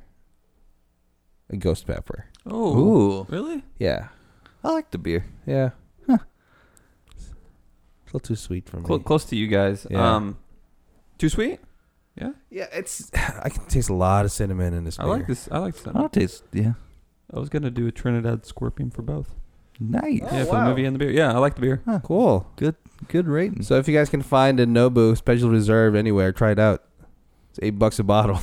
a ghost pepper. Oh, Ooh, really? Yeah, I like the beer. yeah. It's a little too sweet for me. Cl- close to you guys. Yeah. Um, too sweet? Yeah. yeah, it's. [SIGHS] I can taste a lot of cinnamon in this. I beer. like this. I like cinnamon. I that. don't taste. Yeah, I was gonna do a Trinidad Scorpion for both. nice. Oh, yeah, for wow. the movie and the beer. Yeah, I like the beer. Cool. Good good rating. So if you guys can find a Nobu Special Reserve anywhere, try it out. It's eight bucks a bottle.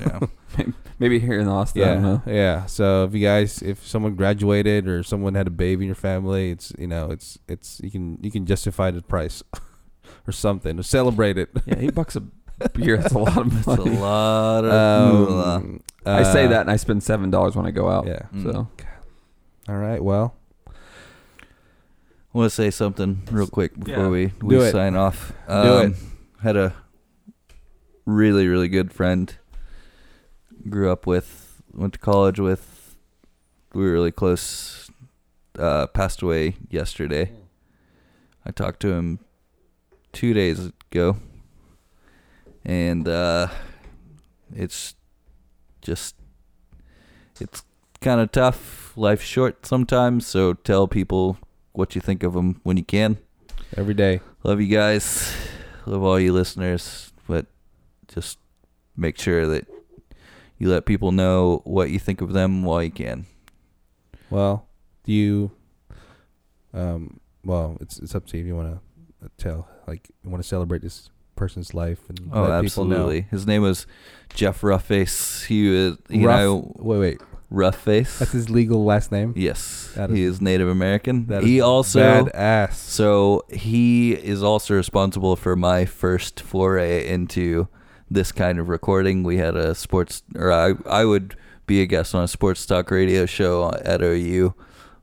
yeah. [LAUGHS] Maybe here in Austin. I don't Yeah, know. yeah. So if you guys, if someone graduated or someone had a baby in your family, it's you know, it's it's you can you can justify the price [LAUGHS] or something to celebrate it. Yeah, eight bucks a beer. That's a lot of [LAUGHS] That's a money. lot of moolah. Um, I say uh, that and I spend seven dollars when I go out. Yeah. Mm. So All right. Well, I want to say something real quick before Yeah. we, we Do it. sign off. Do Um, it. Had a really, really good friend. Grew up with, went to college with. We were really close. Uh, passed away yesterday. I talked to him two days ago. And uh, it's just, it's kind of tough. Life's short sometimes, so tell people what you think of them when you can. every day. Love you guys. Love all you listeners. But just make sure that you let people know what you think of them while you can. Well, do you? Um. Well, it's it's up to you. If you want to tell, like, you want to celebrate this person's life and Oh, let people know. absolutely. His name was Jeff Roughface. He was, you Rough- know, Wait, wait. Rough Face. That's his legal last name. yes, That he is- is Native American. That he is also badass. so he is also responsible for my first foray into this kind of recording. We had a sports, or I, I would be a guest on a sports talk radio show at OU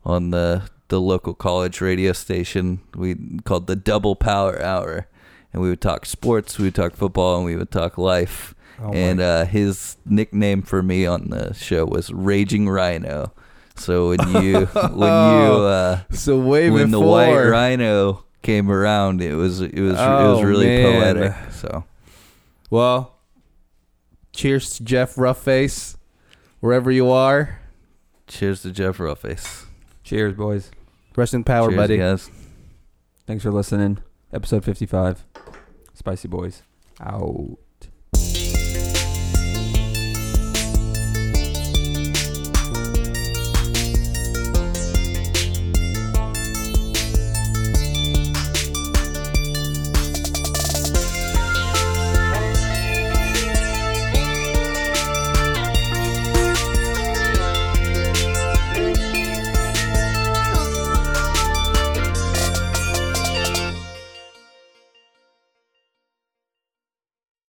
on the the local college radio station. We called the Double Power Hour, and we would talk sports, we would talk football, and we would talk life. Oh and uh, his nickname for me on the show was Raging Rhino. So when you [LAUGHS] when you uh, so way when the white rhino came around, it was it was it Oh, was really man. poetic. So Well, cheers to Jeff Roughface, wherever you are. cheers to Jeff Roughface. Cheers, boys. Rest in power, cheers, buddy. guys. Thanks for listening. Episode 55. Spicy Boys. Out.